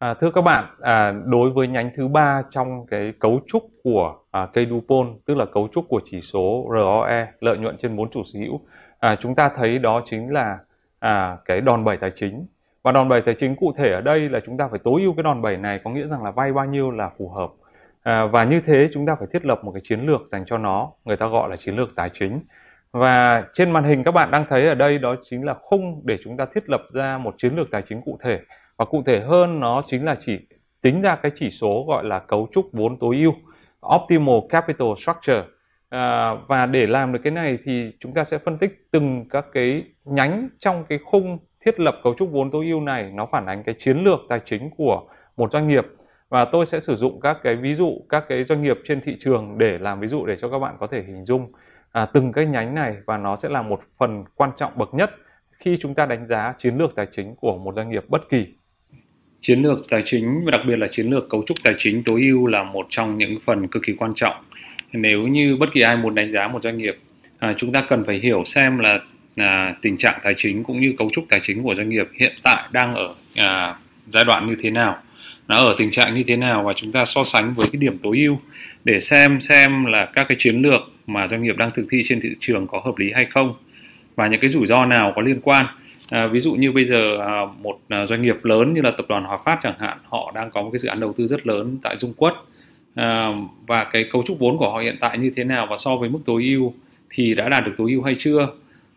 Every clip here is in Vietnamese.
À, thưa các bạn, à, đối với nhánh thứ ba trong cái cấu trúc của à, cây Dupont, tức là cấu trúc của chỉ số ROE, lợi nhuận trên vốn chủ sở hữu, à, chúng ta thấy đó chính là à, cái đòn bẩy tài chính. Và đòn bẩy tài chính cụ thể ở đây là chúng ta phải tối ưu cái đòn bẩy này, có nghĩa rằng là vay bao nhiêu là phù hợp. À, và như thế chúng ta phải thiết lập một cái chiến lược dành cho nó, người ta gọi là chiến lược tài chính. Và trên màn hình các bạn đang thấy ở đây đó chính là khung để chúng ta thiết lập ra một chiến lược tài chính cụ thể và cụ thể hơn nó chính là chỉ tính ra cái chỉ số gọi là cấu trúc vốn tối ưu optimal capital structure. À, và để làm được cái này thì chúng ta sẽ phân tích từng các cái nhánh trong cái khung thiết lập cấu trúc vốn tối ưu này nó phản ánh cái chiến lược tài chính của một doanh nghiệp. Và tôi sẽ sử dụng các cái ví dụ các cái doanh nghiệp trên thị trường để làm ví dụ để cho các bạn có thể hình dung à, từng cái nhánh này. Và nó sẽ là một phần quan trọng bậc nhất khi chúng ta đánh giá chiến lược tài chính của một doanh nghiệp bất kỳ chiến lược tài chính và đặc biệt là chiến lược cấu trúc tài chính tối ưu là một trong những phần cực kỳ quan trọng. Nếu như bất kỳ ai muốn đánh giá một doanh nghiệp à, chúng ta cần phải hiểu xem là à, tình trạng tài chính cũng như cấu trúc tài chính của doanh nghiệp hiện tại đang ở à, giai đoạn như thế nào. Nó ở tình trạng như thế nào và chúng ta so sánh với cái điểm tối ưu để xem xem là các cái chiến lược mà doanh nghiệp đang thực thi trên thị trường có hợp lý hay không và những cái rủi ro nào có liên quan. À, ví dụ như bây giờ à, một à, doanh nghiệp lớn như là tập đoàn Hòa Phát chẳng hạn, họ đang có một cái dự án đầu tư rất lớn tại Dung Quất à, và cái cấu trúc vốn của họ hiện tại như thế nào và so với mức tối ưu thì đã đạt được tối ưu hay chưa?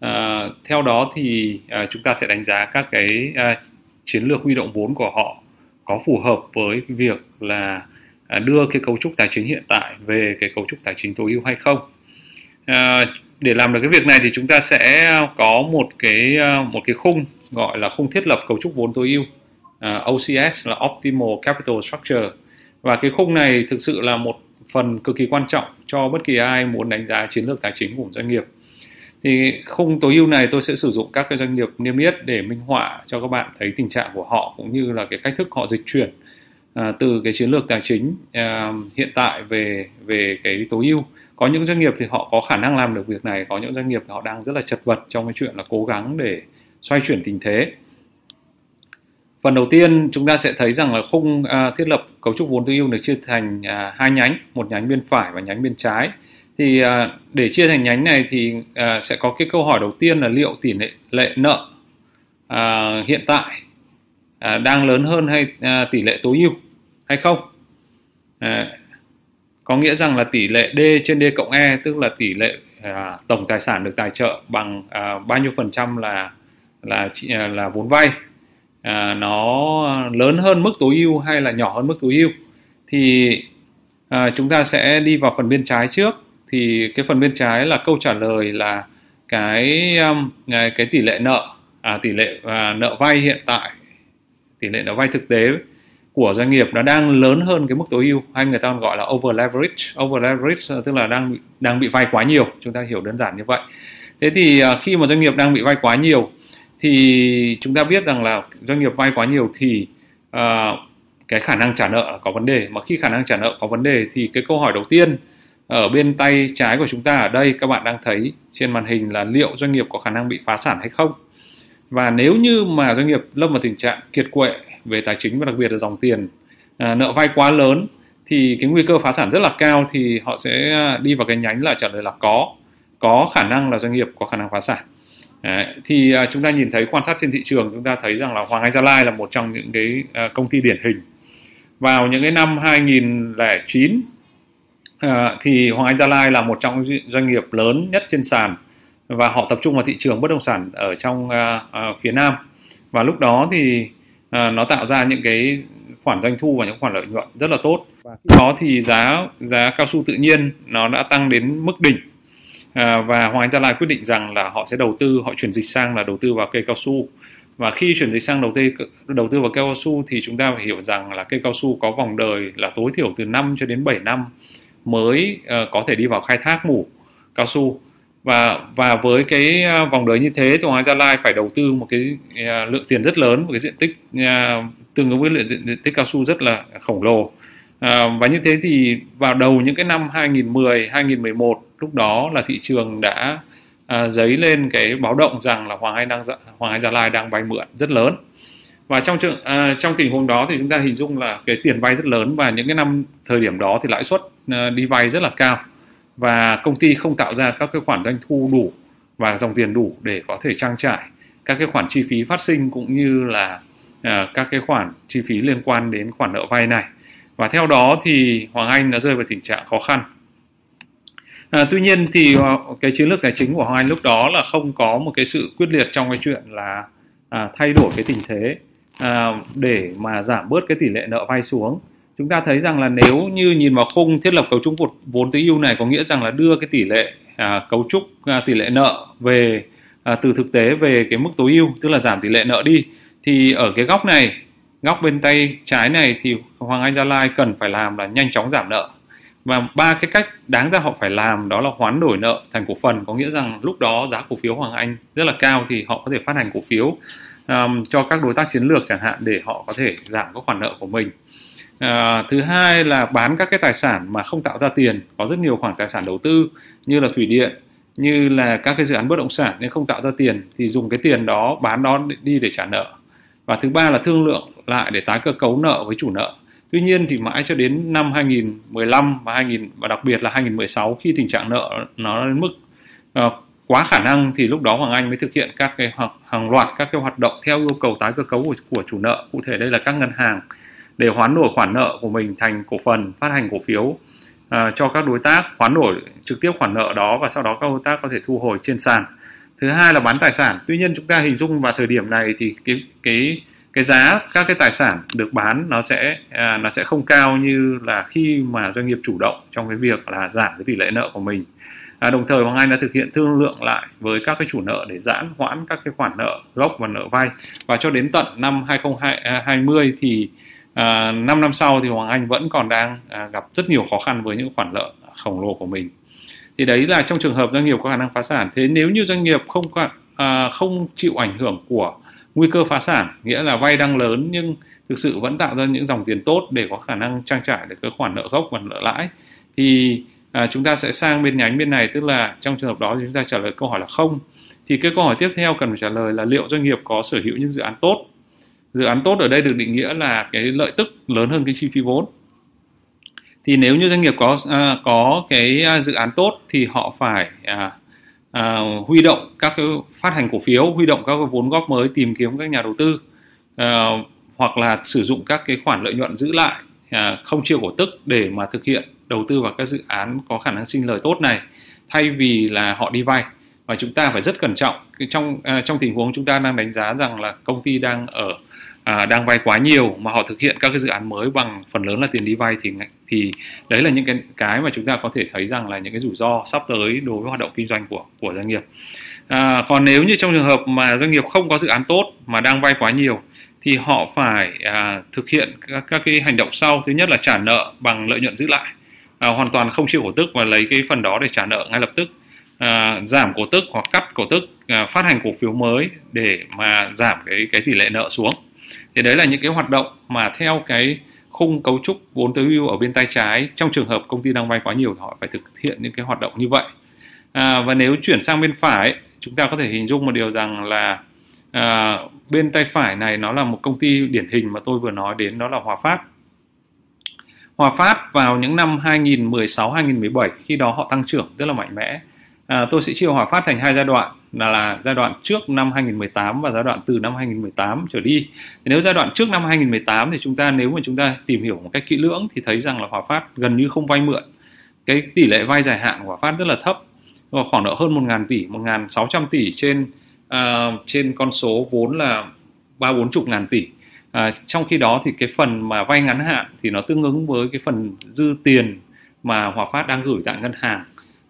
À, theo đó thì à, chúng ta sẽ đánh giá các cái à, chiến lược huy động vốn của họ có phù hợp với việc là à, đưa cái cấu trúc tài chính hiện tại về cái cấu trúc tài chính tối ưu hay không. À, để làm được cái việc này thì chúng ta sẽ ờ, có một cái ờ, một cái khung gọi là khung thiết lập cấu trúc vốn tối ưu ờ, uh, OCS là Optimal Capital Structure. Và cái khung này thực sự là một phần cực kỳ quan trọng cho bất kỳ ai muốn đánh giá chiến lược tài chính của một doanh nghiệp. Thì khung tối ưu này tôi sẽ sử dụng các cái doanh nghiệp niêm yết để minh họa cho các bạn thấy tình trạng của họ cũng như là cái cách thức họ dịch chuyển uh, từ cái chiến lược tài chính uh, hiện tại về về cái tối ưu có những doanh nghiệp thì họ có khả năng làm được việc này có những doanh nghiệp thì họ đang rất là chật vật trong cái chuyện là cố gắng để xoay chuyển tình thế. Phần đầu tiên chúng ta sẽ thấy rằng là khung à, thiết lập cấu trúc vốn tối ưu được chia thành à, hai nhánh một nhánh bên phải và nhánh bên trái. Thì à, để chia thành nhánh này thì à, sẽ có cái câu hỏi đầu tiên là liệu tỷ lệ, lệ nợ à, hiện tại à, đang lớn hơn hay à, tỷ lệ tối ưu hay không? À, có nghĩa rằng là tỷ lệ D trên D cộng E tức là tỷ lệ à, tổng tài sản được tài trợ bằng à, bao nhiêu phần trăm là là à, là vốn vay. À, nó lớn hơn mức tối ưu hay là nhỏ hơn mức tối ưu? Thì à, chúng ta sẽ đi vào phần bên trái trước. Thì cái phần bên trái là câu trả lời là cái um, cái tỷ lệ nợ à, tỷ lệ à, nợ vay hiện tại tỷ lệ nợ vay thực tế của doanh nghiệp nó đang lớn hơn cái mức tối ưu hay người ta còn gọi là over leverage. Over leverage ờ, tức là đang đang bị vay quá nhiều. Chúng ta hiểu đơn giản như vậy. Thế thì ờ, khi mà doanh nghiệp đang bị vay quá nhiều thì chúng ta biết rằng là doanh nghiệp vay quá nhiều thì uh, cái khả năng trả nợ có vấn đề. Mà khi khả năng trả nợ có vấn đề thì cái câu hỏi đầu tiên ở bên tay trái của chúng ta ở đây các bạn đang thấy trên màn hình là liệu doanh nghiệp có khả năng bị phá sản hay không? Và nếu như mà doanh nghiệp lâm vào tình trạng kiệt quệ về tài chính và đặc biệt là dòng tiền. À, nợ vay quá lớn thì cái nguy cơ phá sản rất là cao thì họ sẽ à, đi vào cái nhánh là trả lời là có có khả năng là doanh nghiệp có khả năng phá sản. Đấy, thì à, chúng ta nhìn thấy quan sát trên thị trường chúng ta thấy rằng là Hoàng Anh Gia Lai là một trong những cái à, công ty điển hình. Vào những cái năm 2009 à, thì Hoàng Anh Gia Lai là một trong doanh nghiệp lớn nhất trên sàn và họ tập trung vào thị trường bất động sản ở trong à, à, phía Nam. Và lúc đó thì à, nó tạo ra những cái khoản doanh thu và những khoản lợi nhuận rất là tốt. Đó thì giá giá cao su tự nhiên nó đã tăng đến mức đỉnh. À, và Hoàng Anh Gia Lai quyết định rằng là họ sẽ đầu tư họ chuyển dịch sang là đầu tư vào cây cao su. Và khi chuyển dịch sang đầu tư đầu tư vào cây cao su thì chúng ta phải hiểu rằng là cây cao su có vòng đời là tối thiểu từ 5 cho đến 7 năm mới uh, có thể đi vào khai thác mủ cao su và và với cái à, vòng đời như thế thì Hoàng Gia Lai phải đầu tư một cái à, lượng tiền rất lớn một cái diện tích à, tương ứng với lượng diện tích cao su rất là khổng lồ. Và như thế thì vào đầu những cái năm 2010 2011 lúc đó là thị trường đã dấy lên cái báo động rằng là Hoàng Anh đang Hoàng Anh Gia Lai đang vay mượn rất lớn. Và trong trường à, trong tình huống đó thì chúng ta hình dung là cái tiền vay rất lớn và những cái năm thời điểm đó thì lãi suất à, đi vay rất là cao và công ty không tạo ra các cái khoản doanh thu đủ và dòng tiền đủ để có thể trang trải. Các cái khoản chi phí phát sinh cũng như là uh, các cái khoản chi phí liên quan đến khoản nợ vay này. Và theo đó thì Hoàng Anh đã rơi vào tình trạng khó khăn. À, tuy nhiên thì à, cái chiến lược tài chính của Hoàng Anh lúc đó là không có một cái sự quyết liệt trong cái chuyện là à, thay đổi cái tình thế à, để mà giảm bớt cái tỷ lệ nợ vay xuống. Chúng ta thấy rằng là nếu như nhìn vào khung thiết lập cấu trúc vốn tối ưu này có nghĩa rằng là đưa cái tỷ lệ à, cấu trúc à, tỷ lệ nợ về à, từ thực tế về cái mức tối ưu tức là giảm tỷ lệ nợ đi thì ở cái góc này góc bên tay trái này thì Hoàng Anh Gia Lai cần phải làm là nhanh chóng giảm nợ. Và ba cái cách đáng ra họ phải làm đó là hoán đổi nợ thành cổ phần có nghĩa rằng lúc đó giá cổ phiếu Hoàng Anh rất là cao thì họ có thể phát hành cổ phiếu um, cho các đối tác chiến lược chẳng hạn để họ có thể giảm các khoản nợ của mình. À, thứ hai là bán các cái tài sản mà không tạo ra tiền có rất nhiều khoản tài sản đầu tư như là thủy điện như là các cái dự án bất động sản nên không tạo ra tiền thì dùng cái tiền đó bán đó đi để trả nợ. Và thứ ba là thương lượng lại để tái cơ cấu nợ với chủ nợ. Tuy nhiên thì mãi cho đến năm 2015 và 2000 và đặc biệt là 2016 khi tình trạng nợ nó đến mức uh, quá khả năng thì lúc đó Hoàng Anh mới thực hiện các cái hoặc hàng loạt các cái hoạt động theo yêu cầu tái cơ cấu của, của chủ nợ. Cụ thể đây là các ngân hàng để hoán đổi khoản nợ của mình thành cổ phần phát hành cổ phiếu uh, cho các đối tác hoán đổi trực tiếp khoản nợ đó và sau đó các đối tác có thể thu hồi trên sàn. Thứ hai là bán tài sản. Tuy nhiên chúng ta hình dung vào thời điểm này thì cái cái cái giá các cái tài sản được bán nó sẽ à, nó sẽ không cao như là khi mà doanh nghiệp chủ động trong cái việc là giảm cái tỷ lệ nợ của mình. À, đồng thời Hoàng Anh đã thực hiện thương lượng lại với các cái chủ nợ để giãn hoãn các cái khoản nợ gốc và nợ vay. Và cho đến tận năm 2020 à, thì à, 5 năm sau thì Hoàng Anh vẫn còn đang à, gặp rất nhiều khó khăn với những khoản nợ khổng lồ của mình. Thì đấy là trong trường hợp doanh nghiệp có khả năng phá sản. Thế nếu như doanh nghiệp không à, không chịu ảnh hưởng của nguy cơ phá sản nghĩa là vay đang lớn nhưng thực sự vẫn tạo ra những dòng tiền tốt để có khả năng trang trải được cái khoản nợ gốc và nợ lãi thì à, chúng ta sẽ sang bên nhánh bên này. Tức là trong trường hợp đó chúng ta trả lời câu hỏi là không. Thì cái câu hỏi tiếp theo cần phải trả lời là liệu doanh nghiệp có sở hữu những dự án tốt? Dự án tốt ở đây được định nghĩa là cái lợi tức lớn hơn cái chi phí vốn. Thì nếu như doanh nghiệp có à, có cái à, dự án tốt thì họ phải à, à, huy động các cái phát hành cổ phiếu huy động các cái vốn góp mới tìm kiếm các nhà đầu tư à, hoặc là sử dụng các cái khoản lợi nhuận giữ lại à, không chia cổ tức để mà thực hiện đầu tư vào các dự án có khả năng sinh lời tốt này thay vì là họ đi vay. Và chúng ta phải rất cẩn trọng. Trong à, trong tình huống chúng ta đang đánh giá rằng là công ty đang ở à, đang vay quá nhiều mà họ thực hiện các cái dự án mới bằng phần lớn là tiền đi vay thì thì đấy là những cái cái mà chúng ta có thể thấy rằng là những cái rủi ro sắp tới đối với hoạt động kinh doanh của của doanh nghiệp. À, còn nếu như trong trường hợp mà doanh nghiệp không có dự án tốt mà đang vay quá nhiều thì họ phải à, thực hiện các, các cái hành động sau. Thứ nhất là trả nợ bằng lợi nhuận giữ lại. À, hoàn toàn không chịu cổ tức và lấy cái phần đó để trả nợ ngay lập tức. À, giảm cổ tức hoặc cắt cổ tức à, phát hành cổ phiếu mới để mà giảm cái cái tỷ lệ nợ xuống thì đấy là những cái hoạt động mà theo cái khung cấu trúc vốn tối ưu ở bên tay trái trong trường hợp công ty đang vay quá nhiều thì họ phải thực hiện những cái hoạt động như vậy. À, và nếu chuyển sang bên phải chúng ta có thể hình dung một điều rằng là à, bên tay phải này nó là một công ty điển hình mà tôi vừa nói đến đó là Hòa Phát. Hòa Phát vào những năm 2016 2017 khi đó họ tăng trưởng rất là mạnh mẽ. À, tôi sẽ chia Hòa Phát thành hai giai đoạn là, là giai đoạn trước năm 2018 và giai đoạn từ năm 2018 trở đi. Thì nếu giai đoạn trước năm 2018 thì chúng ta nếu mà chúng ta tìm hiểu một cách kỹ lưỡng thì thấy rằng là Hòa Phát gần như không vay mượn. Cái tỷ lệ vay dài hạn của Hòa Phát rất là thấp, khoảng độ hơn 1.000 tỷ, 1.600 tỷ trên uh, trên con số vốn là ba bốn chục ngàn tỷ. À, trong khi đó thì cái phần mà vay ngắn hạn thì nó tương ứng với cái phần dư tiền mà Hòa Phát đang gửi tại ngân hàng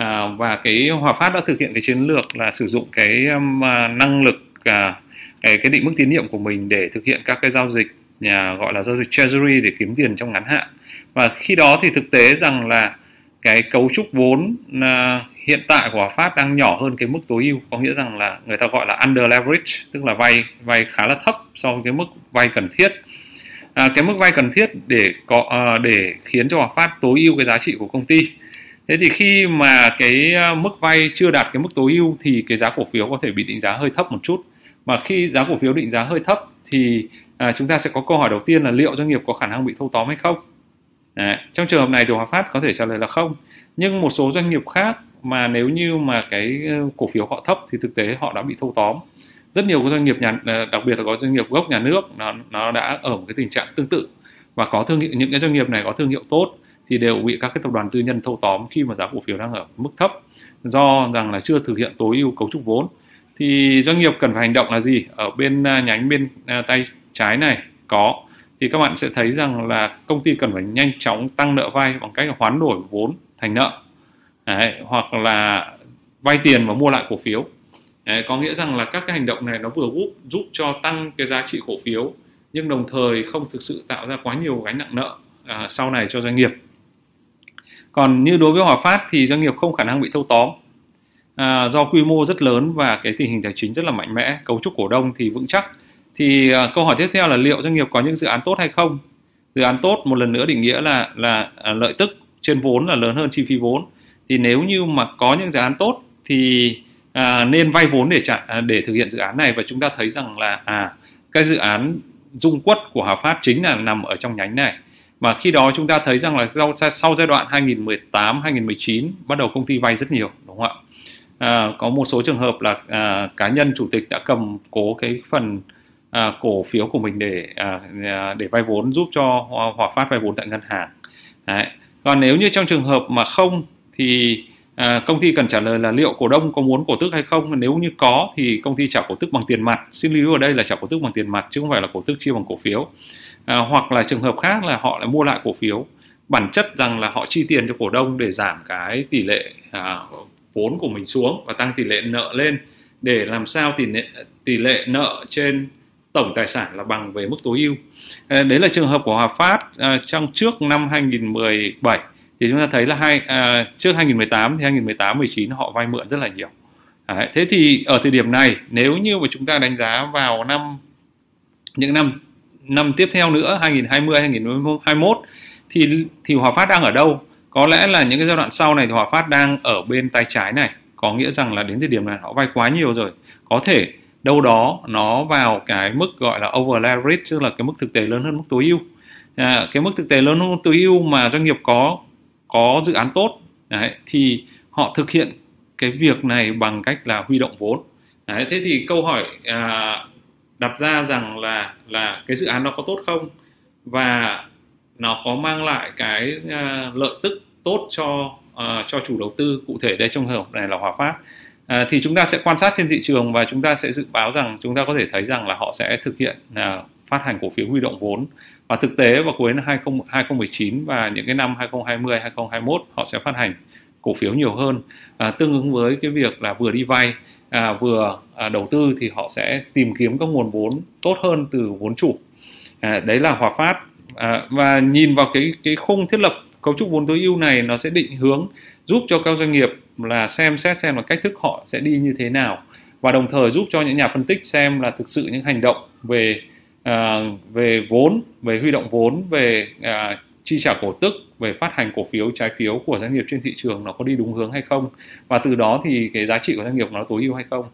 à, và cái Hòa Phát đã thực hiện cái chiến lược là sử dụng cái um, à, năng lực à, cái, cái định mức tín nhiệm của mình để thực hiện các cái giao dịch nhà gọi là giao dịch treasury để kiếm tiền trong ngắn hạn. Và khi đó thì thực tế rằng là cái cấu trúc vốn à, hiện tại của Hòa Phát đang nhỏ hơn cái mức tối ưu. Có nghĩa rằng là người ta gọi là under leverage tức là vay vay khá là thấp so với cái mức vay cần thiết. À, cái mức vay cần thiết để có à, để khiến cho Hòa Phát tối ưu cái giá trị của công ty thế thì khi mà cái à, mức vay chưa đạt cái mức tối ưu thì cái giá cổ phiếu có thể bị định giá hơi thấp một chút. Mà khi giá cổ phiếu định giá hơi thấp thì à, chúng ta sẽ có câu hỏi đầu tiên là liệu doanh nghiệp có khả năng bị thâu tóm hay không? Đấy. trong trường hợp này thì Hòa Phát có thể trả lời là không. Nhưng một số doanh nghiệp khác mà nếu như mà cái à, cổ phiếu họ thấp thì thực tế họ đã bị thâu tóm. Rất nhiều các doanh nghiệp nhà à, đặc biệt là có doanh nghiệp gốc nhà nước nó nó đã ở một cái tình trạng tương tự và có thương hiệu những cái doanh nghiệp này có thương hiệu tốt thì đều bị các cái tập đoàn tư nhân thâu tóm khi mà giá cổ phiếu đang ở mức thấp do rằng là chưa thực hiện tối ưu cấu trúc vốn. Thì doanh nghiệp cần phải hành động là gì? Ở bên à, nhánh bên à, tay trái này có. Thì các bạn sẽ thấy rằng là công ty cần phải nhanh chóng tăng nợ vay bằng cách hoán đổi vốn thành nợ. Đấy, hoặc là vay tiền và mua lại cổ phiếu. Đấy, có nghĩa rằng là các cái hành động này nó vừa giúp giúp cho tăng cái giá trị cổ phiếu nhưng đồng thời không thực sự tạo ra quá nhiều gánh nặng nợ à, sau này cho doanh nghiệp còn như đối với Hòa Phát thì doanh nghiệp không khả năng bị thâu tóm. À, do quy mô rất lớn và cái tình hình tài chính rất là mạnh mẽ cấu trúc cổ đông thì vững chắc. Thì à, câu hỏi tiếp theo là liệu doanh nghiệp có những dự án tốt hay không? Dự án tốt một lần nữa định nghĩa là là à, lợi tức trên vốn là lớn hơn chi phí vốn. Thì nếu như mà có những dự án tốt thì à, nên vay vốn để trả à, để thực hiện dự án này. Và chúng ta thấy rằng là à cái dự án dung quất của Hòa Phát chính là nằm ở trong nhánh này và khi đó chúng ta thấy rằng là sau, sau giai đoạn 2018 2019 bắt đầu công ty vay rất nhiều đúng không ạ? À, có một số trường hợp là à, cá nhân chủ tịch đã cầm cố cái phần à, cổ phiếu của mình để à, à để vay vốn giúp cho Hòa Phát vay vốn tại ngân hàng. Đấy. còn nếu như trong trường hợp mà không thì à, công ty cần trả lời là liệu cổ đông có muốn cổ tức hay không? Nếu như có thì công ty trả cổ tức bằng tiền mặt. Xin lưu ở đây là trả cổ tức bằng tiền mặt chứ không phải là cổ tức chia bằng cổ phiếu à, hoặc là trường hợp khác là họ lại mua lại cổ phiếu bản chất rằng là họ chi tiền cho cổ đông để giảm cái tỷ lệ à, vốn của mình xuống và tăng tỷ lệ nợ lên để làm sao tỷ lệ tỷ lệ nợ trên tổng tài sản là bằng về mức tối ưu. À, đấy là trường hợp của Hòa Phát à, trong trước năm 2017 thì chúng ta thấy là hai à, trước 2018 thì 2018 19 họ vay mượn rất là nhiều. À, thế thì ở thời điểm này nếu như mà chúng ta đánh giá vào năm những năm năm tiếp theo nữa 2020 2021 thì thì Hòa Phát đang ở đâu? Có lẽ là những cái giai đoạn sau này thì Hòa Phát đang ở bên tay trái này, có nghĩa rằng là đến thời điểm này họ vay quá nhiều rồi. Có thể đâu đó nó vào cái mức gọi là over leverage tức là cái mức thực tế lớn hơn mức tối ưu. À, cái mức thực tế lớn hơn mức tối ưu mà doanh nghiệp có có dự án tốt đấy, thì họ thực hiện cái việc này bằng cách là huy động vốn. Đấy, thế thì câu hỏi à, đặt ra rằng là là cái dự án nó có tốt không? Và nó có mang lại cái uh, lợi tức tốt cho uh, cho chủ đầu tư cụ thể đây trong trường hợp này là Hòa Phát. Uh, thì chúng ta sẽ quan sát trên thị trường và chúng ta sẽ dự báo rằng chúng ta có thể thấy rằng là họ sẽ thực hiện uh, phát hành cổ phiếu huy động vốn. Và thực tế vào cuối năm 2019 và những cái năm 2020 2021 họ sẽ phát hành cổ phiếu nhiều hơn. À, tương ứng với cái việc là vừa đi vay à, vừa à, đầu tư thì họ sẽ tìm kiếm các nguồn vốn tốt hơn từ vốn chủ. À, đấy là Hòa Phát. À, và nhìn vào cái cái khung thiết lập cấu trúc vốn tối ưu này nó sẽ định hướng giúp cho các doanh nghiệp là xem xét xem là cách thức họ sẽ đi như thế nào. Và đồng thời giúp cho những nhà phân tích xem là thực sự những hành động về à, về vốn về huy động vốn về à, chi trả cổ tức về phát hành cổ phiếu trái phiếu của doanh nghiệp trên thị trường nó có đi đúng hướng hay không? Và từ đó thì cái giá trị của doanh nghiệp nó tối ưu hay không?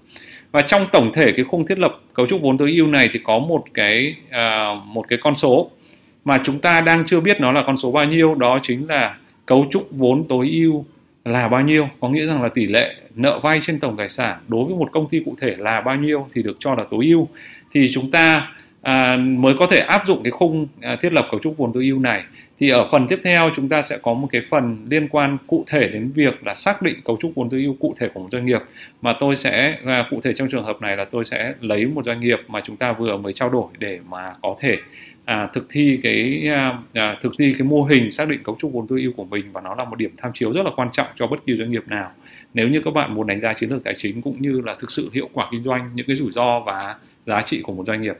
Và trong tổng thể cái khung thiết lập cấu trúc vốn tối ưu này thì có một cái à, một cái con số mà chúng ta đang chưa biết nó là con số bao nhiêu đó chính là cấu trúc vốn tối ưu là bao nhiêu. Có nghĩa rằng là tỷ lệ nợ vay trên tổng tài sản đối với một công ty cụ thể là bao nhiêu thì được cho là tối ưu. Thì chúng ta à, mới có thể áp dụng cái khung à, thiết lập cấu trúc vốn tối ưu này thì ở phần tiếp theo chúng ta sẽ có một cái phần liên quan cụ thể đến việc là xác định cấu trúc vốn tối ưu cụ thể của một doanh nghiệp. Mà tôi sẽ à, cụ thể trong trường hợp này là tôi sẽ lấy một doanh nghiệp mà chúng ta vừa mới trao đổi để mà có thể à, thực thi cái à, à, thực thi cái mô hình xác định cấu trúc vốn tối ưu của mình. Và nó là một điểm tham chiếu rất là quan trọng cho bất kỳ doanh nghiệp nào. Nếu như các bạn muốn đánh giá chiến lược tài chính cũng như là thực sự hiệu quả kinh doanh những cái rủi ro và giá trị của một doanh nghiệp.